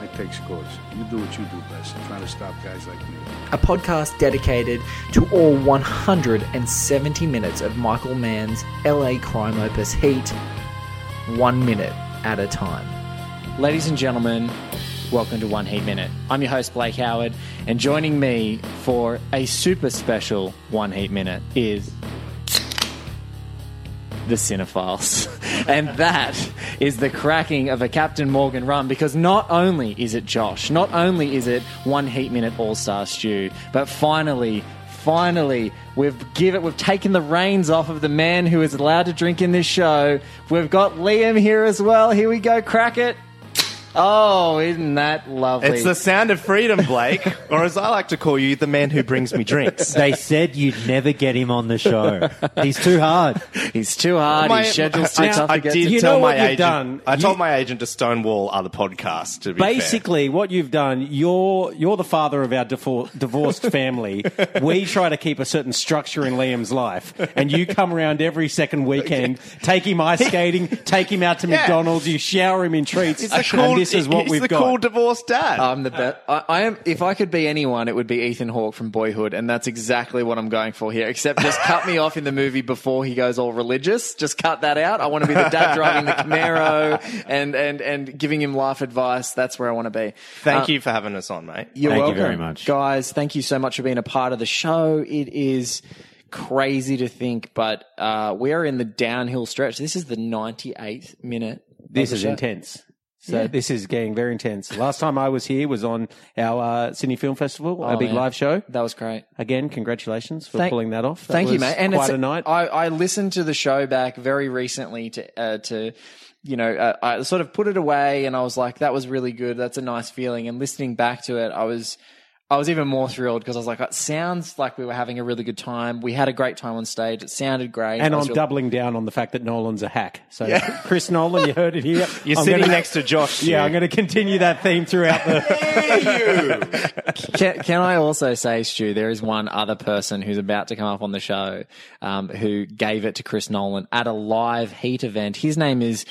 I take scores. You do what you do best. Trying to stop guys like you. a podcast dedicated to all 170 minutes of Michael Mann's LA crime opus Heat, one minute at a time. Ladies and gentlemen, welcome to One Heat Minute. I'm your host, Blake Howard, and joining me for a super special One Heat Minute is the Sinner Files. and that is the cracking of a Captain Morgan run because not only is it Josh, not only is it One Heat Minute All Star Stu, but finally, finally, we've given, it, we've taken the reins off of the man who is allowed to drink in this show. We've got Liam here as well. Here we go, crack it. Oh, isn't that lovely? It's the sound of freedom, Blake, or as I like to call you, the man who brings me drinks. They said you'd never get him on the show. He's too hard. He's too hard. My- His schedule's too I, tough I to did to. You tell know my what agent. done? I told You- my agent to stonewall other podcasts. To be fair. Basically, what you've done, you're you're the father of our divor- divorced family. we try to keep a certain structure in Liam's life, and you come around every second weekend, take him ice skating, take him out to Yeah. McDonald's, you shower him in treats, He's the cool, and this is what he's we've the got. cool divorced dad. I'm the best. I, I am. If I could be anyone, it would be Ethan Hawke from Boyhood, and that's exactly what I'm going for here. Except just cut me off in the movie before he goes all religious. Just cut that out. I want to be the dad driving the Camaro and and and giving him life advice. That's where I want to be. Thank Uh, you for having us on, mate. You're Thank you welcome, very much. guys. Thank you so much for being a part of the show. It is crazy to think, but uh, we are in the downhill stretch. This is the 98th minute. This is show. intense. So Yeah. this is getting very intense. Last time I was here was on our uh, Sydney Film Festival, our Oh, big man. live show. That was great. Again, congratulations for Thank- pulling that off. That Thank you, mate. And quite it's a night. I, I listened to the show back very recently to uh, to you know uh, I sort of put it away and I was like that was really good. That's a nice feeling. And listening back to it, I was I was even more thrilled because I was like, it sounds like we were having a really good time. We had a great time on stage. It sounded great. and I I'm was real- doubling down on the fact that Nolan's a hack. So, yeah. Chris Nolan, you heard it here. You're I'm sitting gonna- next to Josh. Yeah, Stu. I'm going to continue that theme throughout the. can, can I also say, Stu, there is one other person who's about to come up on the show um, who gave it to Chris Nolan at a live Heat event. His name is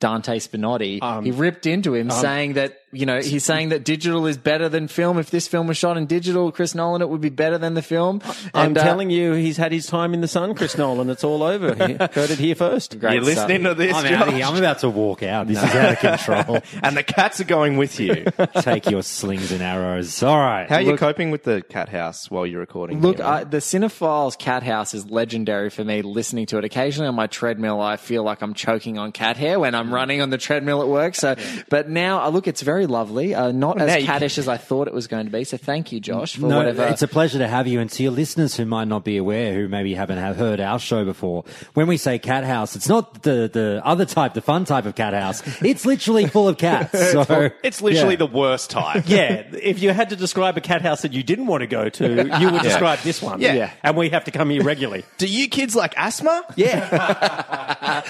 Dante Spinotti. Um, he ripped into him saying that, you know, he's saying that digital is better than film. If this film was shot in digital, Chris Nolan, it would be better than the film. I'm And, uh, telling you, he's had his time in the sun, Chris Nolan. It's all over. He heard it here first. great You're listening stuff. to this, I'm out of here. Josh? I'm about to walk out. This is out of control. and the cats are going with you. Take your slings and arrows. All right. How are you coping with the cat house while you're recording? Look, here, I, the Sinner Files Cat House is legendary for me listening to it. Occasionally on my treadmill, I feel like I'm choking on cat hair when I'm running on the treadmill at work. So, but now, uh, look, it's very lovely. Uh, not now as caddish cattish as I thought it was going to be. So thank you, Josh, for No, whatever. it's a pleasure to have you. And to your listeners who might not be aware, who maybe haven't have heard our show before, when we say cat house, it's not the, the other type, the fun type of cat house. It's literally full of cats. So it's literally Yeah. the worst type. Yeah, if you had to describe a cat house that you didn't want to go to, you would describe this one. Yeah. Yeah. And we have to come here regularly. Do you kids like asthma? Yeah.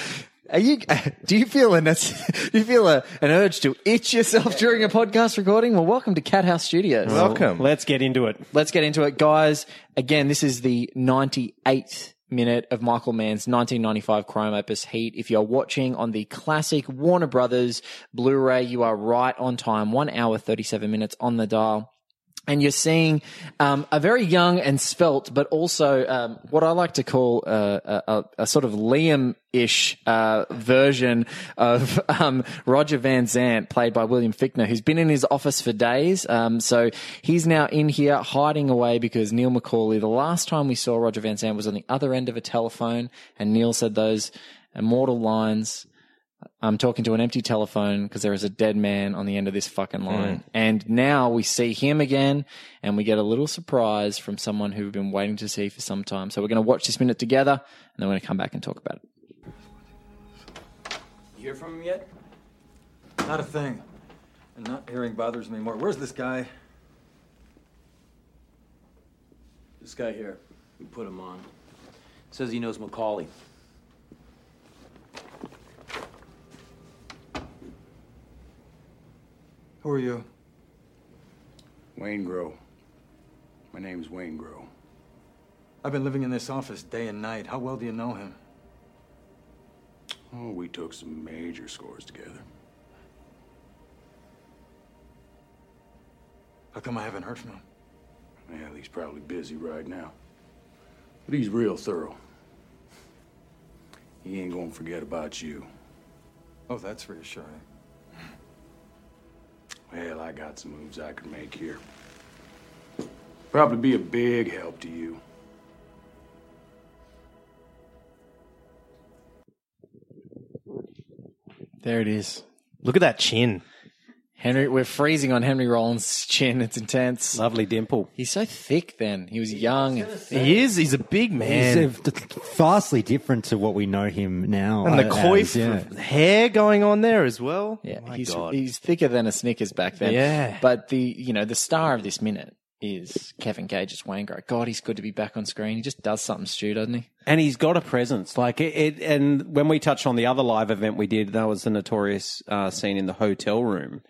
Are you? Do you feel an? Do you feel a, an urge to itch yourself during a podcast recording? Well, welcome to Cat House Studios. Welcome. Let's get into it. Let's get into it, guys. Again, this is the 98th minute of Michael Mann's 1995 crime opus Heat. If you're watching on the classic Warner Brothers Blu-ray, you are right on time. One hour, 37 minutes on the dial. And you're seeing um, a very young and svelte, but also um, what I like to call uh, a, a, a sort of Liam-ish uh, version of um, Roger Van Zant, played by William Fichtner, who's been in his office for days. Um, so he's now in here hiding away because Neil McCauley, the last time we saw Roger Van Zant was on the other end of a telephone, and Neil said those immortal lines. I'm talking to an empty telephone because there is a dead man on the end of this fucking hmm. line. And now we see him again and we get a little surprise from someone who we've been waiting to see for some time. So we're going to watch this minute together and then we're going to come back and talk about it. You hear from him yet? Not a thing. And not hearing bothers me more. Where's this guy? This guy here, we put him on. Says he knows McCauley. Who are you? Waingro. My name's Waingro. I've been living in this office day and night. How well do you know him? Oh, we took some major scores together. How come I haven't heard from him? Well, he's probably busy right now. But he's real thorough. He ain't gonna forget about you. Oh, that's reassuring. Well, I got some moves I could make here. Probably be a big help to you. There it is. Look at that chin. Henry, we're freezing on Henry Rollins' chin. It's intense. Lovely dimple. He's so thick. Then he was young. And. He is. He's a big man. He's uh, vastly different to what we know him now. and the uh, coif as, yeah. hair going on there as well. Yeah, My he's God. he's thicker than a Snickers back then. Yeah. but the you know the star of this minute is Kevin Gage's Waingro. God, he's good to be back on screen. He just does something, Stu, doesn't he? And he's got a presence. Like it, it and when we touched on the other live event we did, that was the notorious uh, scene in the hotel room.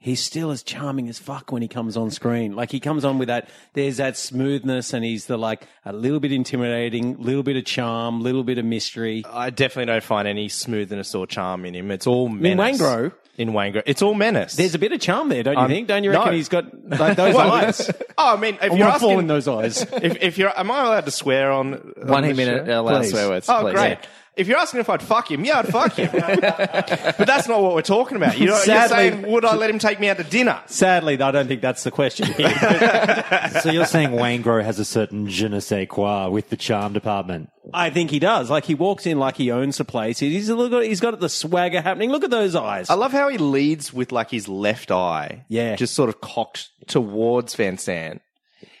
He's still as charming as fuck when he comes on screen. Like he comes on with that, there's that smoothness and he's the like a little bit intimidating, little bit of charm, little bit of mystery. I definitely don't find any smoothness or charm in him. It's all In menace. Waingro, In Waingro. It's all menace. there's a bit of charm there, don't you Um, think? Don't you reckon no. he's got like those Well, eyes? Oh, I mean, if I you're won't asking, in those eyes. if, if you're, am I allowed to swear on One on the minute show? allowed Please. swear words. Oh, please. great. If you're asking if I'd fuck him, yeah, I'd fuck him. but that's not what we're talking about. You're, you're saying, would I let him take me out to dinner? Sadly, I don't think that's the question here. So you're saying Waingro has a certain je ne sais quoi with the charm department? I think he does. Like he walks in like he owns the place. He's look at, he's got the swagger happening. Look at those eyes. I love how he leads with like his left eye. Yeah. Just sort of cocked towards Van Sant.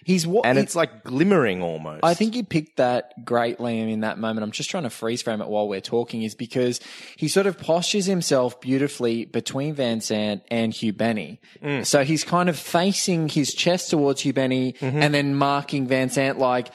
He's what? And he- it's like glimmering almost. I think he picked that great, Liam, in that moment. I'm just trying to freeze frame it while we're talking, is because he sort of postures himself beautifully between Van Sant and Hugh Benny. Mm. So he's kind of facing his chest towards Hugh Benny mm-hmm. and then marking Van Sant like,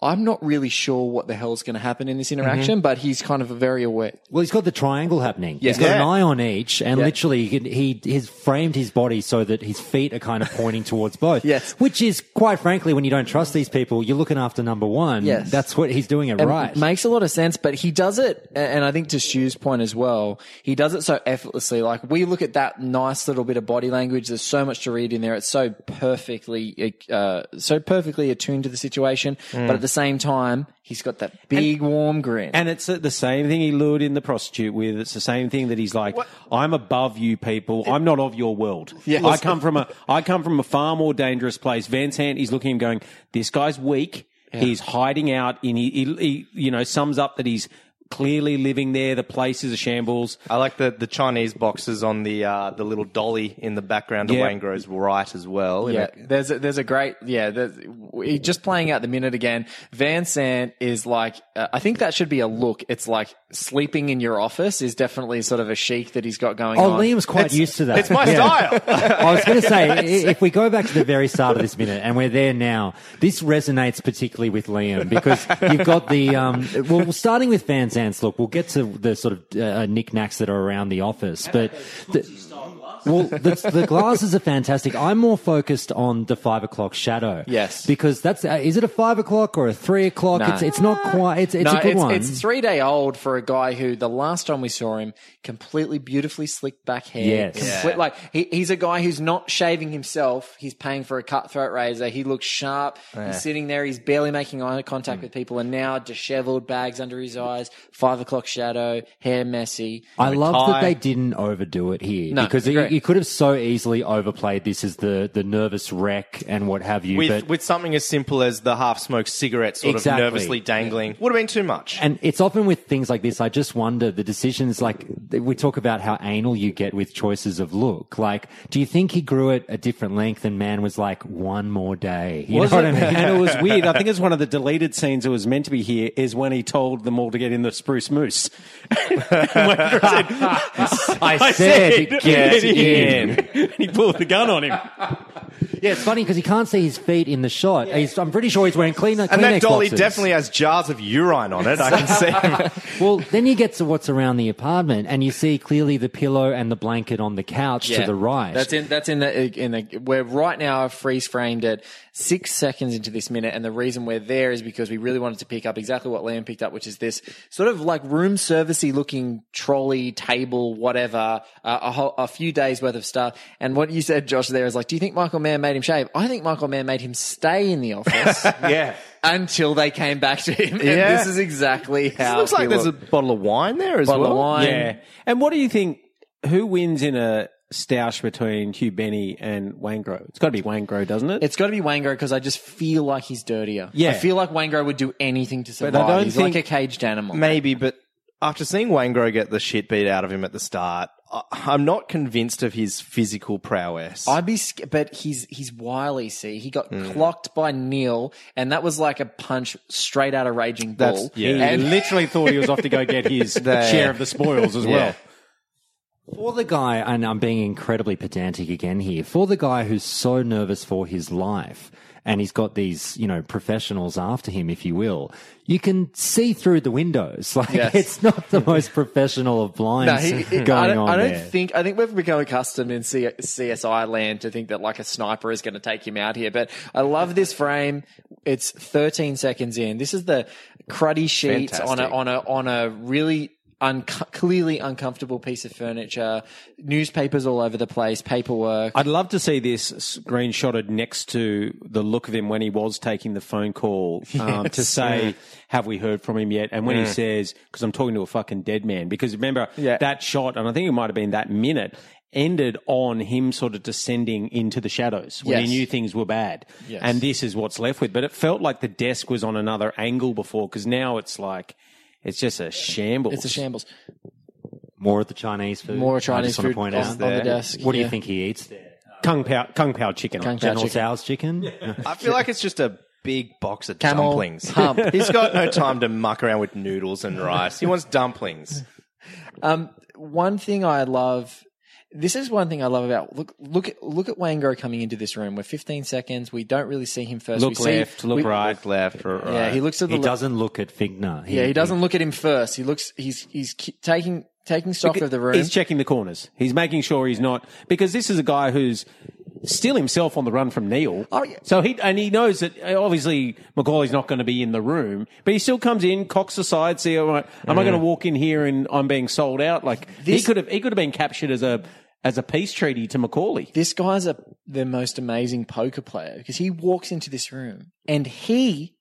I'm not really sure what the hell's going to happen in this interaction, but he's kind of very aware. Well, he's got the triangle happening. Yeah. He's got an eye on each, and Yeah. literally he, can- he he's framed his body so that his feet are kind of pointing towards both. Yes. which is quite frankly, when you don't trust these people, you're looking after number one. Yes. that's what he's doing it And right. It makes a lot of sense, but he does it, and I think to Stu's point as well, he does it so effortlessly. Like we look at that nice little bit of body language. There's so much to read in there. It's so perfectly, uh, so perfectly attuned to the situation, but at the same time, he's got that big warm grin. And it's the same thing he lured in the prostitute with. It's the same thing that he's like, I'm above you people. I'm not of your world. Yes. I come from a, I come from a far more dangerous place. Van Sant, he's looking at him going, this guy's weak. He's hiding out in, he, he, he, you know, sums up that he's clearly living there. The place is a shambles. I like the, the Chinese boxes on the uh, the little dolly in the background of Yeah. Waingro's right as well. Yeah, there's a, there's a great yeah. There's, just playing out the minute again. Van Sant is like uh, I think that should be a look. It's like sleeping in your office is definitely sort of a chic that he's got going oh, on. Liam's quite used to that. It's my Yeah. style. I was going to say, if we go back to the very start of this minute, and we're there now, this resonates particularly with Liam because you've got the um, well, starting with Van Look. We'll get to the sort of uh, knickknacks that are around the office, but. The, well, the, the glasses are fantastic. I'm more focused on the five o'clock shadow. Yes. because that's uh, is it a five o'clock or a three o'clock? No. It's it's not quite. It's it's no, a good it's, one. it's three day old for a guy who the last time we saw him completely beautifully slicked back hair. Yes. Complete- Like he, he's a guy who's not shaving himself. He's paying for a cutthroat razor. He looks sharp. He's sitting there. He's barely making eye contact with people, and now disheveled, bags under his eyes, five o'clock shadow, hair messy. I love that they didn't overdo it here No, because you, agree. you could have so easily overplayed this as the, the nervous wreck and what have you. with but with something as simple as the half smoked cigarette sort Exactly. of nervously dangling would have been too much. and it's often with things like this. I just wonder the decisions. Like we talk about how anal you get with choices of look. Like, do you think he grew it a different length and man was like one more day? You Was know it? what I mean? And it was weird. I think it's one of the deleted scenes that was meant to be here is when he told them all to get in the spruce moose. I said, get in. and he pulled the gun on him. Yeah, it's funny because he can't see his feet in the shot. He's, I'm pretty sure he's wearing clean, And Kleenex that dolly boxes. definitely has jars of urine on it. I can see. Well, then you get to what's around the apartment, and you see clearly the pillow and the blanket on the couch to the right. That's in. That's in the. In the. We're right now freeze framed at six seconds into this minute, and the reason we're there is because we really wanted to pick up exactly what Liam picked up, which is this sort of like room servicey looking trolley table, whatever, uh, a, whole, a few days worth of stuff. And what you said, Josh, there is like, do you think Michael Mann made him shave? I think Michael Mann made him stay in the office. yeah. Until they came back to him. And Yeah. this is exactly It how looks he like there's a bottle of wine there as Bottle of well. wine. Yeah. And what do you think? Who wins in a stoush between Hugh Benny and Waingro? It's got to be Waingro, doesn't it? It's got to be Waingro because I just feel like he's dirtier. Yeah. I feel like Waingro would do anything to survive. I don't he's think- like a caged animal. Maybe, but after seeing Waingro get the shit beat out of him at the start, I- I'm not convinced of his physical prowess. I'd be, sc- but he's he's wily. See, he got Hmm. clocked by Neil, and that was like a punch straight out of Raging That's- Bull. he And- literally thought he was off to go get his share of the spoils as well. For the guy, and I'm being incredibly pedantic again here, for the guy who's so nervous for his life, and he's got these, you know, professionals after him, if you will, you can see through the windows. Like, Yes. it's not the most professional of No, blinds he, he- going I on I don't there. think. I think we've become accustomed in C- CSI land to think that like a sniper is going to take him out here. But I love this frame. It's 13 seconds in. This is the cruddy sheets on a on a on a really. Unco- clearly uncomfortable piece of furniture, newspapers all over the place, paperwork. I'd love to see this screenshotted next to the look of him when he was taking the phone call um, to say, "Have we heard from him yet?" And when he says, "Because I'm talking to a fucking dead man," because remember Yeah. that shot, and I think it might have been that minute. Ended on him sort of descending into the shadows when Yes. he knew things were bad. Yes. And this is what's left with. But it felt like the desk was on another angle before because now it's like, it's just a shambles. It's a shambles. More of the Chinese food. More I Chinese just want food to point on, out on the desk. What do yeah. you think he eats there? Kung Pao, Kung Pao chicken. Kung Pao General chicken. Tso's chicken? I feel like it's just a big box of Camel dumplings. hump. He's got no time to muck around with noodles and rice. He wants dumplings. Um, one thing I love. This is one thing I love about look look at look at Wango coming into this room. We're 15 seconds. We don't really see him first. Look we see- left, look we- right. Look left or right. Yeah, he uh, looks to the he le- doesn't look at Fichtner. Yeah, he doesn't look at him first. He looks. He's he's taking taking stock of the room. He's checking the corners. He's making sure he's not because this is a guy who's still himself on the run from Neil. Oh, yeah. So he and he knows that uh, obviously McCauley's not going to be in the room, but he still comes in, cocks aside, see, all right, am I going to walk in here and I'm being sold out? Like he This- could have he could have been captured as a as a peace treaty to Macaulay. this guy's a the most amazing poker player because he walks into this room and he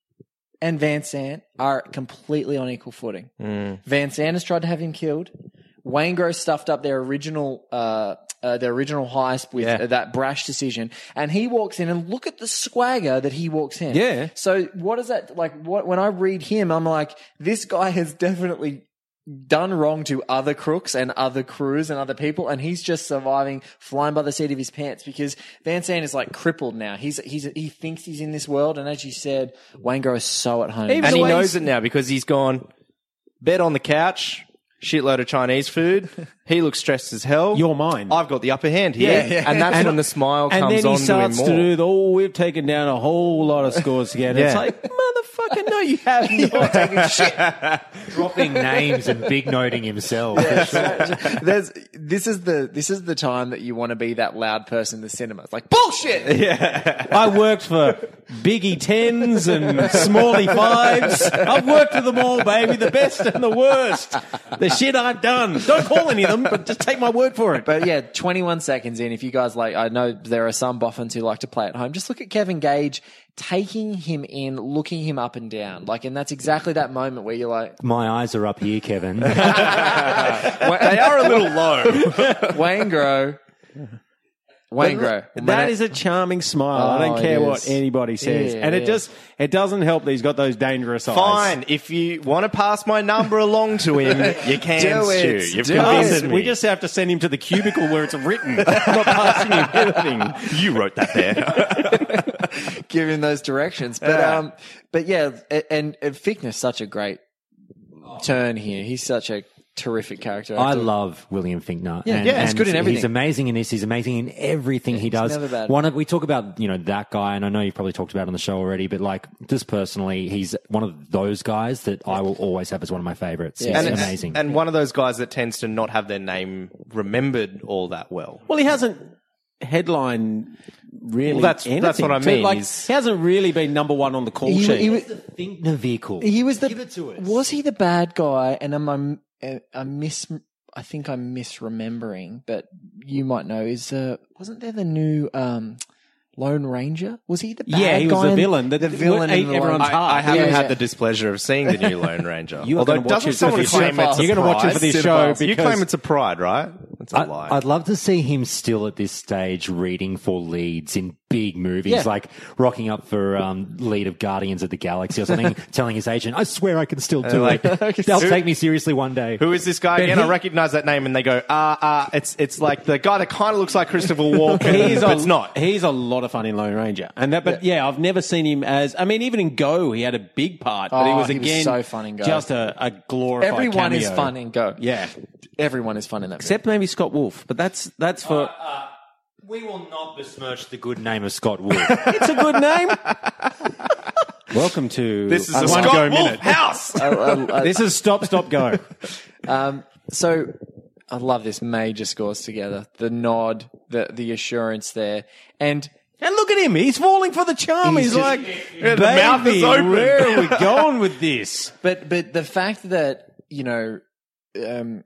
and Van Sant are completely on equal footing. Van Sant has tried to have him killed. Wayne Gross stuffed up their original uh, uh, their original heist with Yeah. uh, that brash decision, and he walks in and look at the swagger that he walks in. Yeah. So what is that like? What when I read him, I'm like, this guy has definitely done wrong to other crooks and other crews and other people, and he's just surviving, flying by the seat of his pants because Van Sant is like crippled now. He's he's he thinks he's in this world, and as you said, Wango is so at home. Even and he knows it now because he's gone bed on the couch, shitload of Chinese food. He looks stressed as hell. You're mine. I've got the upper hand here, Yeah, yeah. and that's And- when the smile comes on. and then he to starts more. to do the oh we've taken down a whole lot of scores together. It's Yeah. like motherfucker, no, you have not taken shit. dropping names and big noting himself. There's this is the this is the time that you want to be that loud person in the cinema. It's like bullshit. I worked for Biggie tens and Smalley fives. I've worked with them all, baby. The best and the worst. The shit I've done. Don't call any of them, but just take my word for it. But yeah, 21 seconds in, if you guys like, I know there are some boffins who like to play at home. Just look at Kevin Gage taking him in, looking him up and down. Like, and that's exactly that moment where you're like, My eyes are up here, Kevin. they are a little low. Waingro. Waingro. That is a charming smile. I Oh, don't care what anybody says. Yeah, and it yeah. just it doesn't help that he's got those dangerous eyes. Fine, if you want to pass my number along to him, you can, Do it. Stu. You've Do convinced Listen, me. we just have to send him to the cubicle where it's written. I'm not passing him anything. you wrote that there. give him those directions. But, um, but yeah, and, and Fichtner's such a great turn here. He's such a terrific character. I actor. love William Fichtner. Yeah, and, yeah, he's good in everything. He's amazing in this. He's amazing in everything he does. never bad. One of we talk about you know that guy, and I know you've probably talked about it on the show already, but like just personally, he's one of those guys that I will always have as one of my favorites. Yeah. He's and, amazing. and one of those guys that tends to not have their name remembered all that well. Well, he hasn't headline really. Well, that's- anything. that's what I So, mean. Like, he hasn't really been number one on the call He- sheet. he was- the Fichtner vehicle. He was the Give it to us. was he the bad guy? And am I I miss I think I'm misremembering, but you might know. Is uh wasn't there the new um Lone Ranger? Was he the bad yeah, he was guy the villain. The, the villain in the everyone's Lone- heart. I, I haven't Yeah, had yeah. the displeasure of seeing the new Lone Ranger. You are Although gonna watch doesn't it for someone this claim show. it's a You're gonna watch it for this show You claim it's a pride, right? It's a I, lie. I'd love to see him still at this stage reading for leads in big movies, Yeah. like rocking up for um, lead of Guardians of the Galaxy or something, telling his agent, "I swear I can still do like- it. They'll take me seriously one day." Who is this guy again? he- I recognize that name, and they go, ah, ah. It's it's like the guy that kind of looks like Christopher Walken, He's but a, it's not. He's a lot of fun in Lone Ranger, and that. But yeah. I've never seen him as. I mean, even in Go, he had a big part, but he Oh, was he was again so fun in Go. just a, a glorified. Everyone is fun in Go. Yeah, Everyone is fun in that. except maybe Scott Wolf, but that's that's for. We will not besmirch the good name of Scott Wood. it's a good name. Welcome to This is a a one Scott go Wolf minute. house. This is stop, stop, go. Um, so I love this major scores together. The nod, the the assurance there, and And look at him. He's falling for the charm. He's He's, just- like, Yeah, the mouth is "Baby, open." Where are we going with this? but but the fact that you know, um,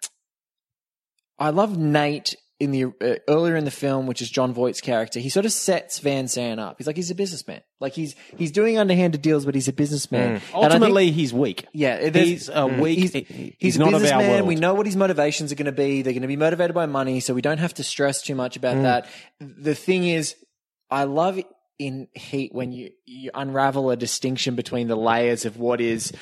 I love Nate in the uh, earlier in the film, which is Jon Voight's character. He sort of sets Van Sant up. He's like he's a businessman. Like he's he's doing underhanded deals, but he's a businessman. Mm. And I think- Ultimately, he's weak. Yeah, he's a mm. weak. He's, he- he's, a not of our businessman. world. We know what his motivations are going to be. They're going to be motivated by money, so we don't have to stress too much about mm. that. The thing is, I love in Heat when you you unravel a distinction between the layers of what is.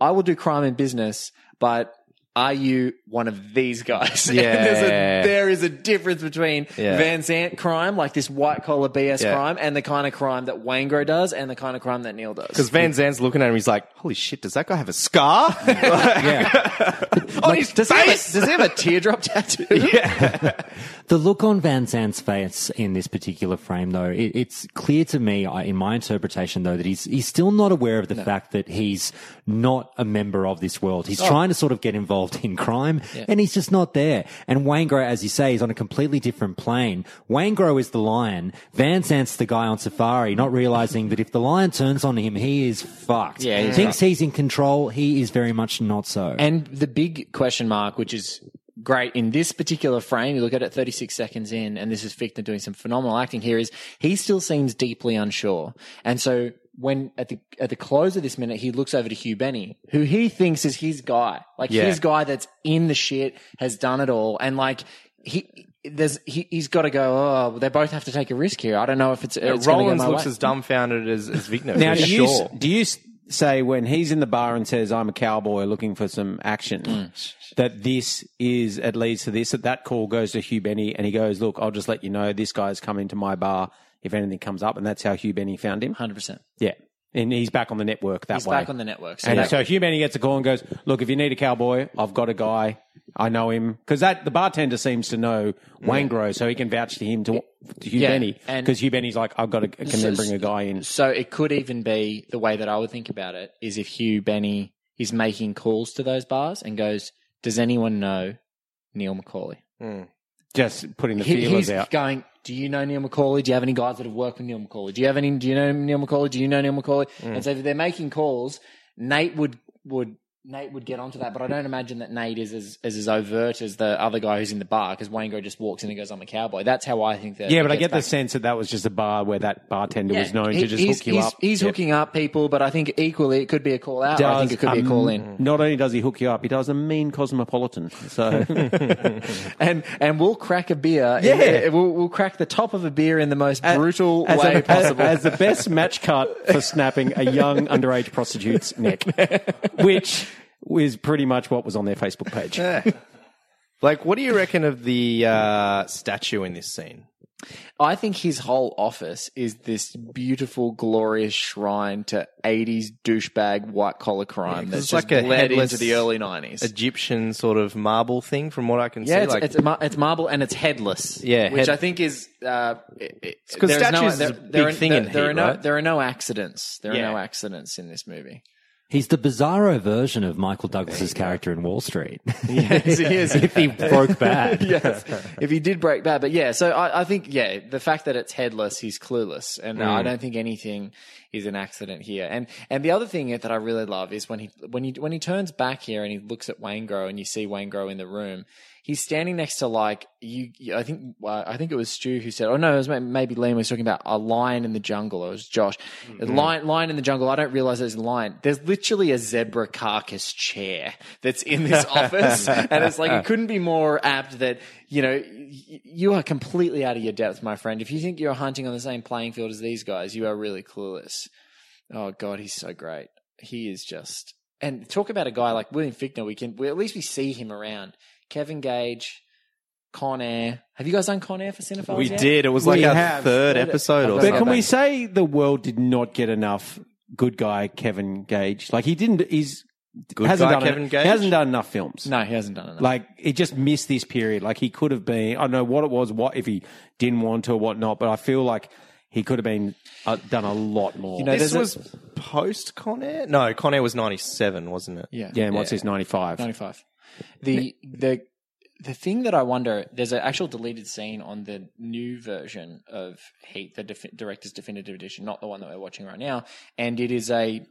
I will do crime and business, but are you one of these guys? And there's a, Yeah. there is a difference between Yeah. Van Zant crime, like this white collar BS Yeah. crime, and the kind of crime that Waingro does, and the kind of crime that Neil does. Because Van Zant's looking at him, he's like, "Holy shit! Does that guy have a scar on his does he, have a, face?" does he have a teardrop tattoo? Yeah. The look on Van Zant's face in this particular frame, though, it, it's clear to me, in my interpretation, though, that he's he's still not aware of the fact that he's not a member of this world. Oh. He's trying to sort of get involved in crime, and he's just not there. And Waingro, as you say, is on a completely different plane. Waingro is the lion. Van Zant's the guy on safari, not realizing that if the lion turns on him, he is fucked. Yeah, he's thinks he's in control. He is very much not so. And the big question mark, which is great in this particular frame, you look at it 36 seconds in, and this is Fichtner doing some phenomenal acting here, is he still seems deeply unsure. And so when at the at the close of this minute, he looks over to Hugh Benny, who he thinks is his guy, like Yeah. his guy that's in the shit, has done it all, and like he. There's he, he's got to go. Oh, they both have to take a risk here. I don't know if it's, it's going to go my looks way. as dumbfounded as, as Vigno. Now, for do you, sure. do you say when he's in the bar and says, I'm a cowboy looking for some action, Mm. that this is, it leads to this, that that call goes to Hugh Benny and he goes, Look, I'll just let you know this guy's coming to my bar if anything comes up. And that's how Hugh Benny found him. Hundred percent. Yeah. And he's back on the network that way. He's way. back on the network. So and that- so Hugh Benny gets a call and goes, "Look, if you need a cowboy, I've got a guy. I know him because that the bartender seems to know Waingro, so he can vouch to him to, to Hugh Yeah, Benny and- because Hugh Benny's like, I've got to can then bring a guy in. So it could even be the way that I would think about it is if Hugh Benny is making calls to those bars and goes, "Does anyone know Neil McCauley?" Hmm. Just putting the He, feelers he's out. going. Do you know Neil McCauley? Do you have any guys that have worked with Neil McCauley? Do you have any? Do you know Neil McCauley? Do you know Neil McCauley? Mm. And so if they're making calls, Nate would would Nate would get onto that, but I don't imagine that Nate is as, as, as overt as the other guy who's in the bar because Wayne just walks in and goes, "I'm a cowboy." That's how I think that. Yeah, but I gets get the sense that that was just a bar where that bartender was known He- to just hook you he's, up. He's Yeah. hooking up people, but I think equally it could be a call out. or I think it could be a um, call in. Not only does he hook you up, he does a mean cosmopolitan. So And and we'll crack a beer. Yeah. we'll, we'll crack the top of a beer in the most brutal as, way a, as, possible. as the best match cut for snapping a young underage prostitute's neck, which is pretty much what was on their Facebook page. Like, what do you reckon of the uh, statue in this scene? I think his whole office is this beautiful, glorious shrine to 80s douchebag white collar crime 'cause that's it's just like a bled headless into the early 90s. Egyptian sort of marble thing, from what I can yeah, see. it's, like, it's, mar- it's marble and it's headless. Yeah, which head- I think is uh, it- 'cause there's statues is there- a there big are- thing there, in there Heat, are no right? there are no accidents. There Yeah. are no accidents in this movie. He's the bizarro version of Michael Douglas's character in Wall Street. Yes, he is. if he broke bad. yes, if he did break bad, but yeah. So I, I think yeah, the fact that it's headless, he's clueless, and Mm. I don't think anything is an accident here. And and the other thing that I really love is when he when he when he turns back here and he looks at Waingro and you see Waingro in the room. He's standing next to like you. I think uh, I think it was Stu who said, "Oh no, it was maybe Liam was talking about a lion in the jungle." Or it was Josh, a lion, lion in the jungle. I don't realize there's a lion. There's literally a zebra carcass chair that's in this office, and it's like it couldn't be more apt that you know you are completely out of your depth, my friend. If you think you're hunting on the same playing field as these guys, you are really clueless. Oh God, he's so great. He is just and talk about a guy like William Fichtner. We can we, at least we see him around. Kevin Gage, Con Air. Have you guys done Con Air for Sinner Files? we yet? did. It was We like our have. third episode or But But something. can we say the world did not get enough good guy Kevin Gage? Like he didn't. He's Good hasn't guy done Kevin He Gage? hasn't done enough films. No, he hasn't done enough. Like he just missed this period. Like he could have been. I don't know what it was. What if he didn't want to or whatnot. But I feel like he could have been uh, done a lot more. You know, this there's a- was post Con Air? No, Con Air was 97, wasn't it? yeah, yeah. And what's his ninety five? 95. The the the thing that I wonder, there's an actual deleted scene on the new version of Heat, the def- director's definitive edition, not the one that we're watching right now, and it is a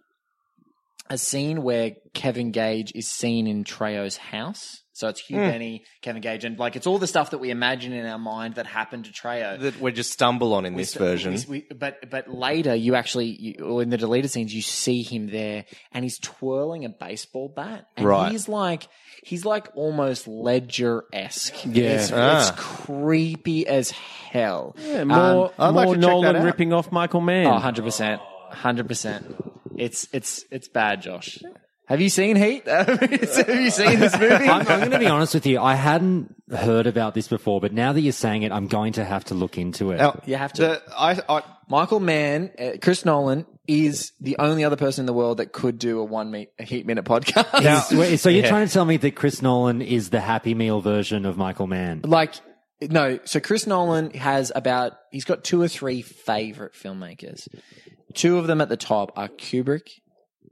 a scene where Kevin Gage is seen in Trejo's house. So it's Hugh Benny, Kevin Gage, and like it's all the stuff that we imagine in our mind that happened to Trejo. That we just stumble on in this version. We- we- but but later, you actually, you, or in the deleted scenes, you see him there, and he's twirling a baseball bat, and Right. he's like he's like almost Ledger esque. Yeah. it's, Ah. it's creepy as hell. Yeah, more I'd like more to check that Nolan ripping off Michael Mann. Oh, 100 percent, hundred percent. It's it's it's bad, Josh. Have you seen Heat? Have you seen this movie? I'm, I'm going to be honest with you. I hadn't heard about this before, but now that you're saying it, I'm going to have to look into it. Now, You have to- the- I, I, Michael Mann, uh, Chris Nolan is the only other person in the world that could do a one me- a Heat minute podcast. Wait, so you're Yeah. trying to tell me that Chris Nolan is the Happy Meal version of Michael Mann? like no so chris nolan has about he's got two or three favorite filmmakers two of them at the top are kubrick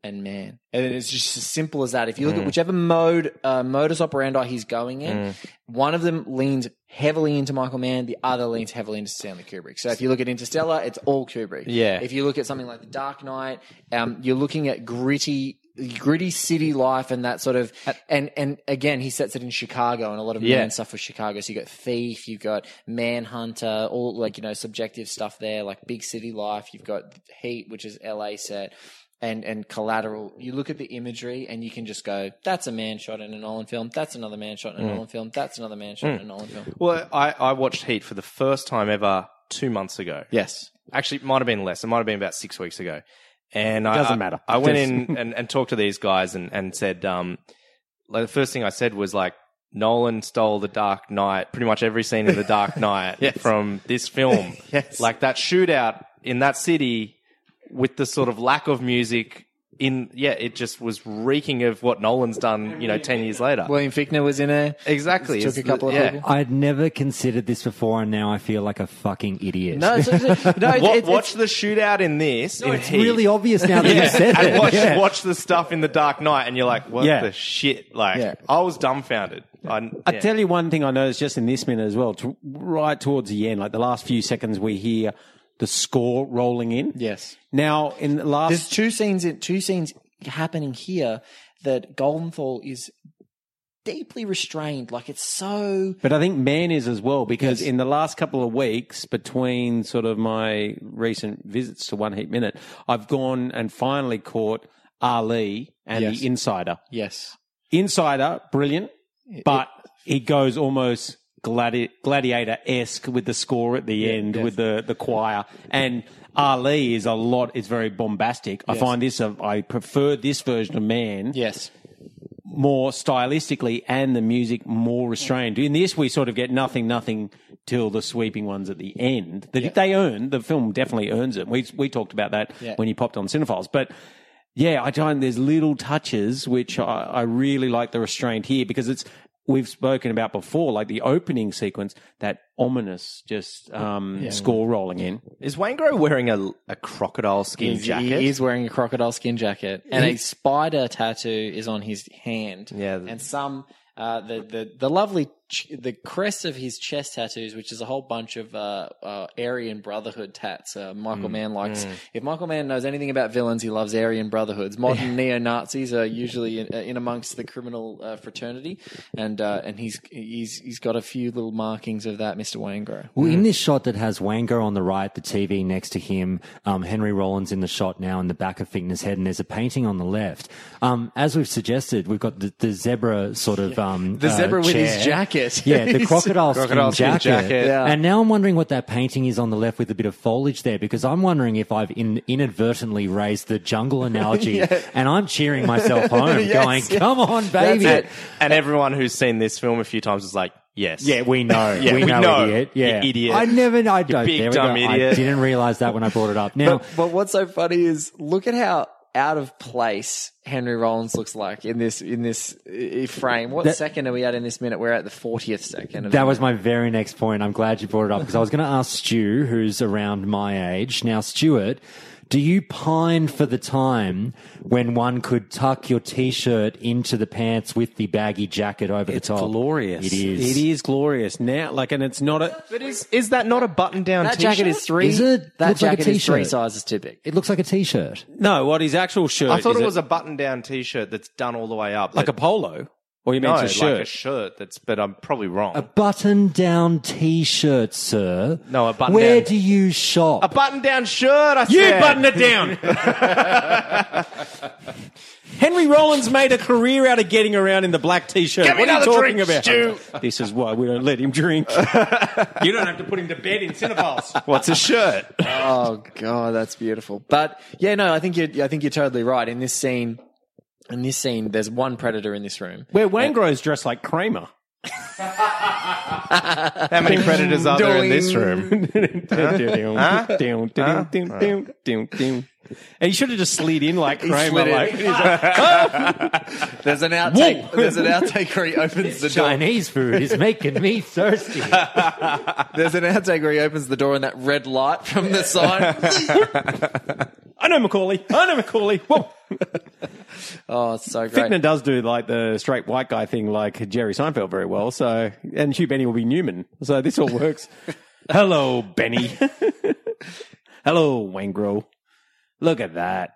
and mann and it's just as simple as that. If you look at whichever mode uh, modus operandi he's going in one of them leans heavily into michael mann the other leans heavily into stanley kubrick. So if you look at interstellar it's all kubrick. Yeah. if you look at something like the dark knight um, you're looking at gritty gritty city life and that sort of and and again he sets it in chicago and a lot of Yeah. mann stuff for chicago. So you got thief you've got manhunter all like you know subjective stuff there like big city life. You've got heat which is la set and and collateral you look at the imagery and you can just go that's a mann shot in a nolan film that's another mann shot in a nolan film that's another mann shot in a nolan film well, I, I watched Heat for the first time ever two months ago. yes Actually, it might have been less. It might have been about six weeks ago. And I, Doesn't I- matter. I went in and, and talked to these guys and, and said, um, like the first thing I said was like, Nolan stole the Dark Knight, pretty much every scene in the Dark Knight from this film. Yes. Like that shootout in that city with the sort of lack of music in, yeah, it just was reeking of what Nolan's done, you know, 10 years later. william fichtner was in there exactly. took a It's- couple of yeah. people I'd never considered this before, and now I feel like a fucking idiot. no, it's, it's, no, it's, Wa- it's, watch the shootout in this. in it's Heat. really obvious now that you've said and it. watch, Yeah. watch the stuff in the Dark Knight, and you're like, "What Yeah. the shit?" Like, Yeah. I was dumbfounded. I, I tell you one thing I noticed just in this minute as well, to, right towards the end, like the last few seconds, we hear the score rolling in. yes Now, in the last, There's two scenes in two scenes happening here that Goldenthal is deeply restrained. Like it's so but I think Mann is as well because Yes. in the last couple of weeks between sort of my recent visits to One Heat Minute, I've gone and finally caught Ali and Yes. the Insider. yes. Insider, brilliant, but he goes almost gladi- gladiator esque with the score at the end yes. with the, the choir. And Ali is a lot, it's very bombastic. I find this, a, I prefer this version of Mann Yes. more stylistically and the music more restrained. In this, we sort of get nothing, nothing till the sweeping ones at the end. That they earn. The film definitely earns it. We we talked about that Yeah. when you popped on Sinner Files, but. Yeah, I find there's little touches which I, I really like the restraint here because it's we've spoken about before, like the opening sequence, that ominous just um, score rolling in. Is Waingro wearing a, a crocodile skin He's, jacket? He is wearing a crocodile skin jacket, and a spider tattoo is on his hand. Yeah. and some uh, the the the lovely ch- the crest of his chest tattoos, which is a whole bunch of uh, uh, Aryan Brotherhood tats. Uh, Michael Mm. Mann likes. If Michael Mann knows anything about villains, he loves Aryan Brotherhoods. Modern neo Nazis are usually in, in amongst the criminal uh, fraternity, and uh, and he's he's he's got a few little markings of that, Mister Waingro. Well, in this shot that has Wango on the right, the TV next to him, um, Henry Rollins in the shot now in the back of Fichtner's head, and there's a painting on the left. Um, as we've suggested, we've got the, the zebra sort of um, The uh, zebra with his chair. Jacket. Yeah, the crocodile skin Crocodile skin jacket. jacket. Yeah. And now I'm wondering what that painting is on the left with a bit of foliage there, because I'm wondering if I've in, inadvertently raised the jungle analogy, and I'm cheering myself home, Yes, going, yeah. "Come on, baby!" and, and everyone who's seen this film a few times is like, yes. Yeah, we know. Yeah, we, we know, know. idiot. You Yeah, idiot. I never. I don't. big dumb idiot. I didn't realize that when I brought it up. Now, But, but what's so funny is look at how out of place Henry Rollins looks like in this in this frame. What That- second are we at in this minute? We're at the fortieth second. That was my very next point. I'm glad you brought it up because I was going to ask Stu, who's around my age now. Stuart, do you pine for the time when one could tuck your t-shirt into the pants with the baggy jacket over It's the top? It's glorious. It is. It is glorious now. Like, and it's not a. But is, is that not a button down that t-shirt? jacket is three. Is it? That Looks like a jacket is three t-shirt. sizes too big. It looks like a t-shirt. No, what his actual shirt? I thought is it was a button down t-shirt that's done all the way up. like a polo, or you no, meant a shirt? like a shirt that's, but I'm probably wrong. A button-down t-shirt, sir. No, a button Where down- do you shop? a button down shirt, I said. You said. button it down. Henry Rollins made a career out of getting around in the black t-shirt. Give what are you talking drink, about? Stu. This is why we don't let him drink. you don't have to put him to bed in Sinner Files. What's a shirt? Oh god, that's beautiful. But yeah, no, I think you're I think you're totally right. In this scene, in this scene, there's one predator in this room. Where Waingro's dressed like Kramer. How many predators are there in this room? And he should have just slid in like Kramer. slid in. Like, There's an outtake. There's an outtake where he opens the door. Chinese food is making me thirsty. There's an outtake where he opens the door and that red light from the sign. I know McCauley. I know McCauley. Whoa. oh, it's so great. Fichtner does do like the straight white guy thing like Jerry Seinfeld very well. So, and Hugh Benny will be Newman. So this all works. Hello, Benny. Hello, Waingro. Look at that.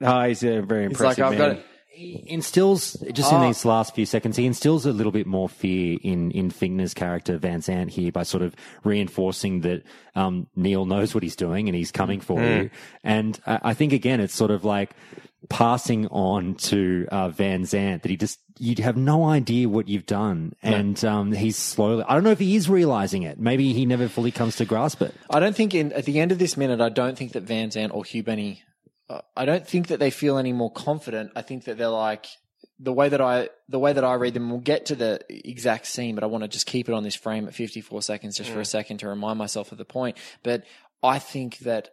Oh, he's a very He's like, impressive I've got man. He instills just in Oh. these last few seconds, he instills a little bit more fear in in Fingner's character Van Zant here by sort of reinforcing that um, Neil knows what he's doing and he's coming for you. And I, I think again, it's sort of like passing on to uh, Van Zant that he just you'd have no idea what you've done, and um, he's slowly. I don't know if he is realizing it. Maybe he never fully comes to grasp it. I don't think in at the end of this minute, I don't think that Van Zant or Hugh Benny, I don't think that they feel any more confident. I think that they're like the way that I the way that I read them. We'll get to the exact scene, but I want to just keep it on this frame at 54 seconds just for a mm. second to remind myself of the point. But I think that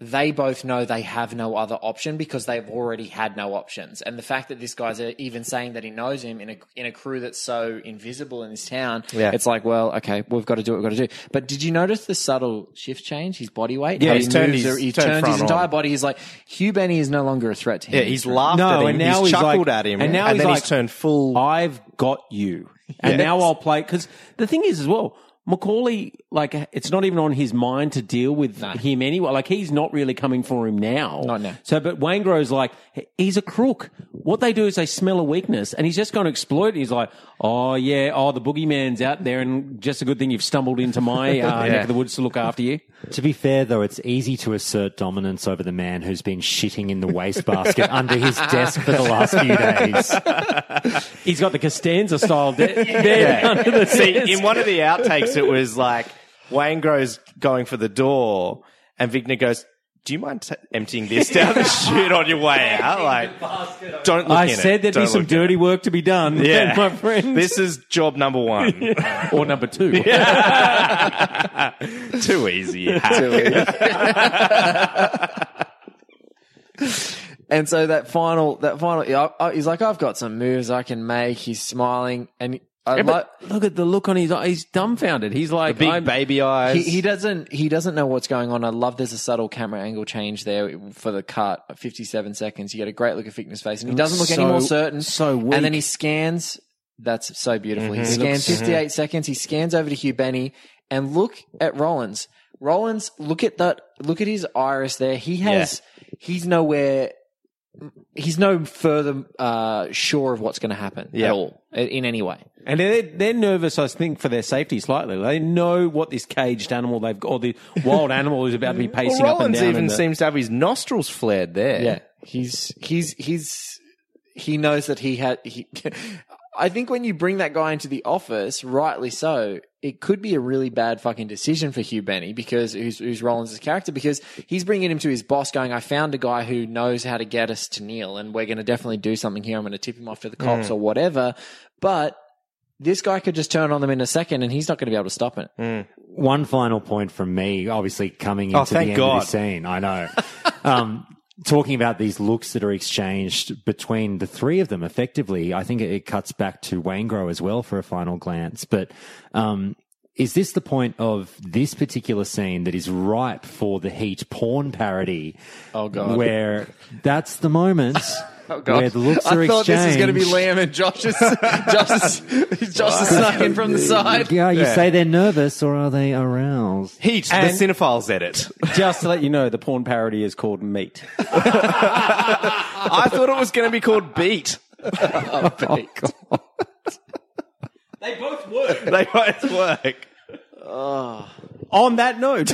they both know they have no other option because they've already had no options. And the fact that this guy's uh, even saying that he knows him in a in a crew that's so invisible in this town, Yeah. it's like, well, okay, we've got to do what we've got to do. But did you notice the subtle shift change? His body weight. Yeah, he's he turned moves his- he turned turned his entire on. body. He's like Hugh Benny is no longer a threat to him. Yeah, he's laughed No, at him. and now he's he's chuckled like- at him, and now he's then like, he's turned full. I've got you. And Yes. now I'll play. Because the thing is, as well, McCauley, like, it's not even on his mind to deal with No. him anyway. Like, he's not really coming for him now. Not now. So, but Waingro's like, he's a crook. What they do is they smell a weakness and he's just going to exploit it. He's like, oh, yeah, oh, the boogeyman's out there and just a good thing you've stumbled into my uh, neck of the woods to look after you. To be fair, though, it's easy to assert dominance over the man who's been shitting in the wastebasket under his desk for the last few days. He's got the Costanza style de- bed under the See, desk. in one of the outtakes, it was like Waingro's going for the door, and Vigna goes, do you mind t- emptying this down the chute on your way out? Like, don't look I in it. I said there'd be Don't some look in dirty work to be done, it. Yeah, my friend. This is job number one. or number two. Too easy. Too easy. And so that final, that final, I- I- he's like, I've got some moves I can make. He's smiling, and I Yeah, like. but look at the look on his eye. He's dumbfounded. He's like, Big I'm- baby eyes. He, he doesn't he doesn't know what's going on. I love there's a subtle camera angle change there for the cut, 57 seconds. You get a great look at Fichtner's face, and he doesn't look any more certain. so weak. And then he scans. That's so beautiful. He He scans looks- 58 seconds. He scans over to Hugh Benny, and look at Rollins. Rollins, look at that. Look at his iris there. He has. He's nowhere. He's no further uh, sure of what's going to happen Yeah. at all Uh, in any way. And they're, they're nervous, I think, for their safety slightly. They know what this caged animal they've got, or the wild animal is about to be pacing well, up and Rollins down. even the- seems to have his nostrils flared there. Yeah, he's he's he's he knows that he had. He, I think when you bring that guy into the office, rightly so, it could be a really bad fucking decision for Hugh Benny because who's, who's Rollins' character because he's bringing him to his boss, going, "I found a guy who knows how to get us to Neil, and we're going to definitely do something here. I'm going to tip him off to the cops or whatever." But this guy could just turn on them in a second, and he's not going to be able to stop it. One final point from me, obviously coming Oh, into the end God. of the scene. I know. um, talking about these looks that are exchanged between the three of them, effectively, I think it, cuts back to Waingro as well for a final glance. But um, is this the point of this particular scene that is ripe for the Heat porn parody? Oh, God. where that's the moment. Oh God! Where the looks I are thought this was going to be exchanged. Liam and Josh is Josh is Josh is snuck in from the side. Yeah, you say they're nervous or are they aroused? Heat, And- the Sinner Files edit. Just to let you know, the porn parody is called Meat. I thought it was going to be called Beat. Oh, oh, they both work. They both work. Oh. On that note,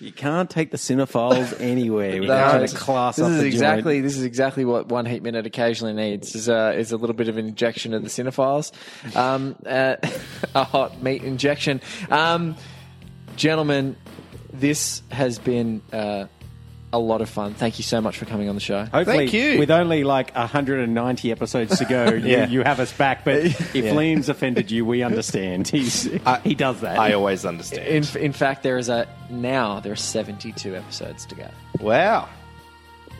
you can't take the Sinner Files anywhere without to class this up is the exactly joint. this is exactly what one heat minute occasionally needs is a is a little bit of an injection of the Sinner Files, um, uh, a hot meat injection. Um, gentlemen, this has been uh, a lot of fun. Thank you so much for coming on the show. Hopefully, Thank you. with only like 190 episodes to go, Yeah. you, you have us back. But if Liam's offended you, we understand. He's he does that. I always understand. In, in fact, there is a now there are seventy two episodes to go. wow.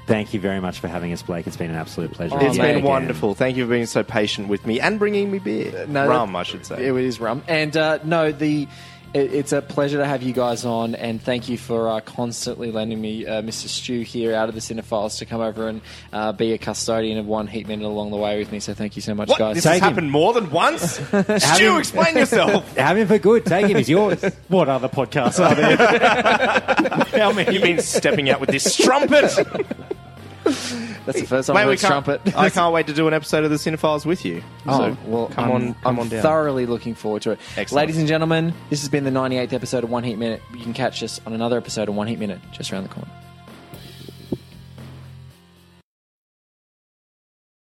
Thank you very much for having us, Blake. It's been an absolute pleasure. It's been again. wonderful. Thank you for being so patient with me and bringing me beer. No, Rum, that- I should say. It is rum. And uh, no, the it, it's a pleasure to have you guys on, and thank you for uh, constantly lending me uh, Mr. Stu here out of the Sinner Files to come over and uh, be a custodian of one heat minute along the way with me. So thank you so much, what? guys. This has him. happened more than once? Stu, explain yourself. Have him for good. Take him. He's yours. what other podcasts are there? How many? You mean stepping out with this strumpet? That's the first time Mate, I've we heard trumpet. I can't wait to do an episode of the Sinner Files with you. Oh, So, well, come I'm, on, come I'm on down. thoroughly looking forward to it. Excellent. Ladies and gentlemen, this has been the 98th episode of One Heat Minute. You can catch us on another episode of One Heat Minute just around the corner.